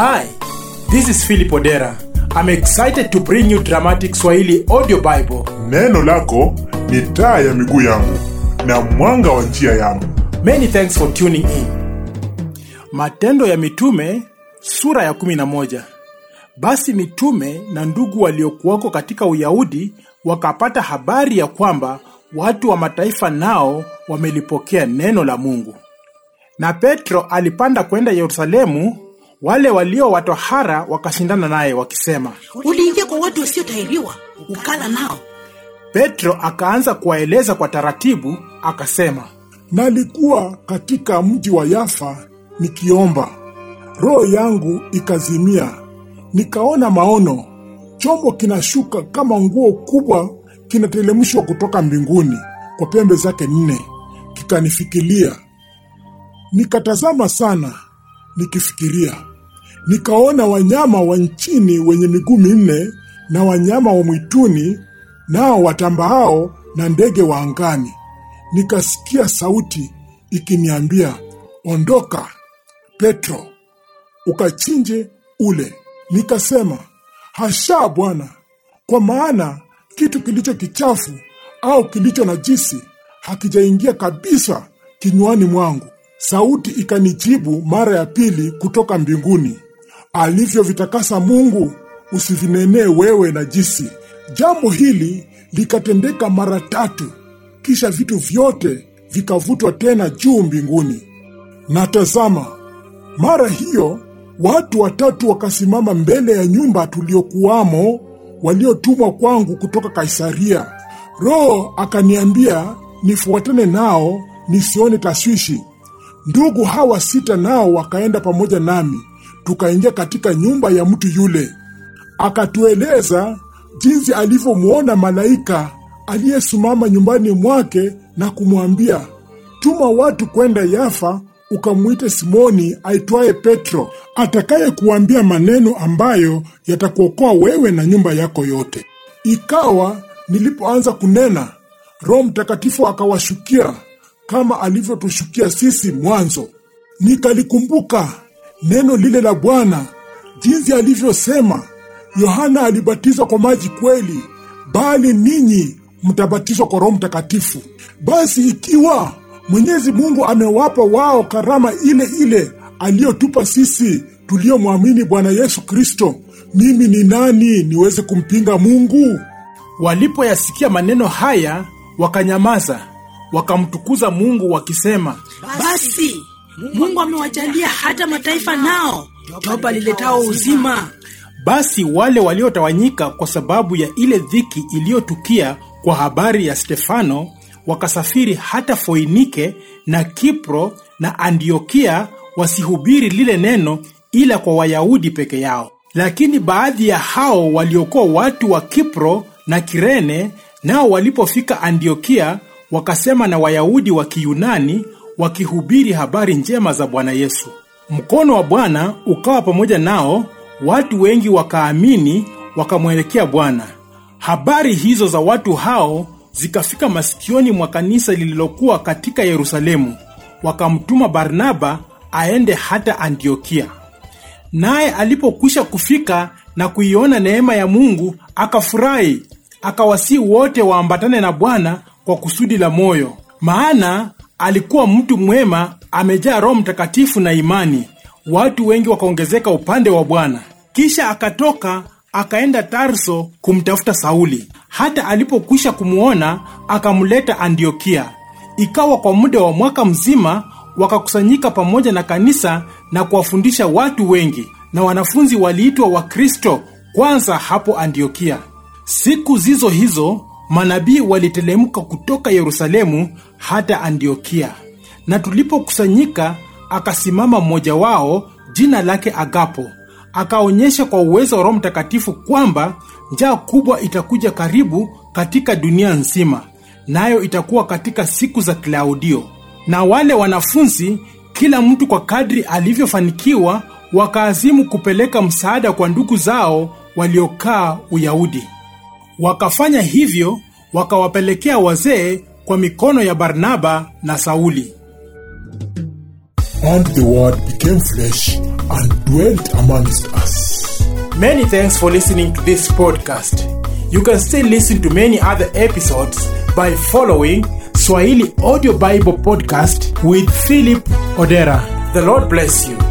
Hi, this is Philip Odera. I'm excited to bring you Dramatic Swahili Audio Bible. Neno lako ni taa ya miguu yangu na mwanga wa njia yangu. Many thanks for tuning in. Matendo ya Mitume sura ya 11. Basi mitume na ndugu waliokuwako katika Uyahudi wakapata habari ya kwamba watu wa mataifa nao wamelipokea neno la Mungu. Na Petro alipanda kwenda Yerusalemu. Wale walio watohara wakashindana naye wakisema, uliingia kwa watu wasiotahiriwa ukala nao. Petro akaanza kuwaeleza kwa taratibu, akasema, Nalikuwa katika mji wa Yafa nikiomba, roho yangu ikazimia, nikaona maono, chombo kinashuka kama nguo kubwa, kinatelemshwa kutoka mbinguni kwa pembe zake nne, kikanifikilia. Nikatazama sana, nikifikiria, nikaona wanyama wa nchini wenye miguu minne na wanyama wa mwituni nao watambaao na ndege wa angani. Nikasikia sauti ikiniambia, ondoka Petro, ukachinje ule. Nikasema, hasha Bwana, kwa maana kitu kilicho kichafu au kilicho najisi hakijaingia kabisa kinywani mwangu. Sauti ikanijibu mara ya pili kutoka mbinguni, alivyovitakasa Mungu usivinenee wewe najisi. Jambo hili likatendeka mara tatu, kisha vitu vyote vikavutwa tena juu mbinguni. Na tazama, mara hiyo watu watatu wakasimama mbele ya nyumba tuliokuwamo, waliotumwa kwangu kutoka Kaisaria. Roho akaniambia nifuatane nao nisione taswishi. Ndugu hawa sita nao wakaenda pamoja nami, tukaingia katika nyumba ya mtu yule. Akatueleza jinsi alivyomwona malaika aliyesimama nyumbani mwake na kumwambia, tuma watu kwenda Yafa ukamwite Simoni aitwaye Petro, atakaye kuambia maneno ambayo yatakuokoa wewe na nyumba yako yote. Ikawa nilipoanza kunena, Roho Mtakatifu akawashukia kama alivyotushukia sisi mwanzo. Nikalikumbuka neno lile la Bwana, jinsi alivyosema, Yohana alibatizwa kwa maji kweli, bali ninyi mtabatizwa kwa Roho Mtakatifu. Basi ikiwa Mwenyezi Mungu amewapa wao karama ile ile aliyotupa sisi tuliomwamini Bwana Yesu Kristo, mimi ni nani niweze kumpinga Mungu? Walipoyasikia maneno haya wakanyamaza, wakamtukuza Mungu wakisema, basi mungu amewajalia hata mataifa nao toba liletao uzima Basi wale waliotawanyika kwa sababu ya ile dhiki iliyotukia kwa habari ya Stefano wakasafiri hata Foinike na Kipro na Antiokia, wasihubiri lile neno ila kwa Wayahudi peke yao. Lakini baadhi ya hao waliokuwa watu wa Kipro na Kirene, nao walipofika Antiokia wakasema na Wayahudi wa Kiyunani, wakihubiri habari njema za Bwana Yesu. Mkono wa Bwana ukawa pamoja nao, watu wengi wakaamini, wakamwelekea Bwana. Habari hizo za watu hao zikafika masikioni mwa kanisa lililokuwa katika Yerusalemu, wakamtuma Barnaba aende hata Antiokia. Naye alipokwisha kufika na kuiona neema ya Mungu, akafurahi, akawasii wote waambatane na Bwana kwa kusudi la moyo, maana alikuwa mtu mwema, amejaa Roho Mtakatifu na imani. Watu wengi wakaongezeka upande wa Bwana. Kisha akatoka akaenda Tarso kumtafuta Sauli. Hata alipokwisha kumwona, akamleta Antiokia. Ikawa kwa muda wa mwaka mzima wakakusanyika pamoja na kanisa na kuwafundisha watu wengi, na wanafunzi waliitwa Wakristo kwanza hapo Antiokia. Siku zizo hizo manabii walitelemka kutoka Yerusalemu hata Antiokia, na tulipokusanyika, akasimama mmoja wao, jina lake Agapo, akaonyesha kwa uwezo wa Roho Mtakatifu kwamba njaa kubwa itakuja karibu katika dunia nzima, nayo itakuwa katika siku za Klaudio. Na wale wanafunzi, kila mtu kwa kadri alivyofanikiwa, wakaazimu kupeleka msaada kwa ndugu zao waliokaa Uyahudi. Wakafanya hivyo, wakawapelekea wazee kwa mikono ya Barnaba na Sauli. And the Word became flesh and dwelt amongst us. Many thanks for listening to this podcast. You can still listen to many other episodes by following Swahili Audio Bible Podcast with Philip Odera. The Lord bless you.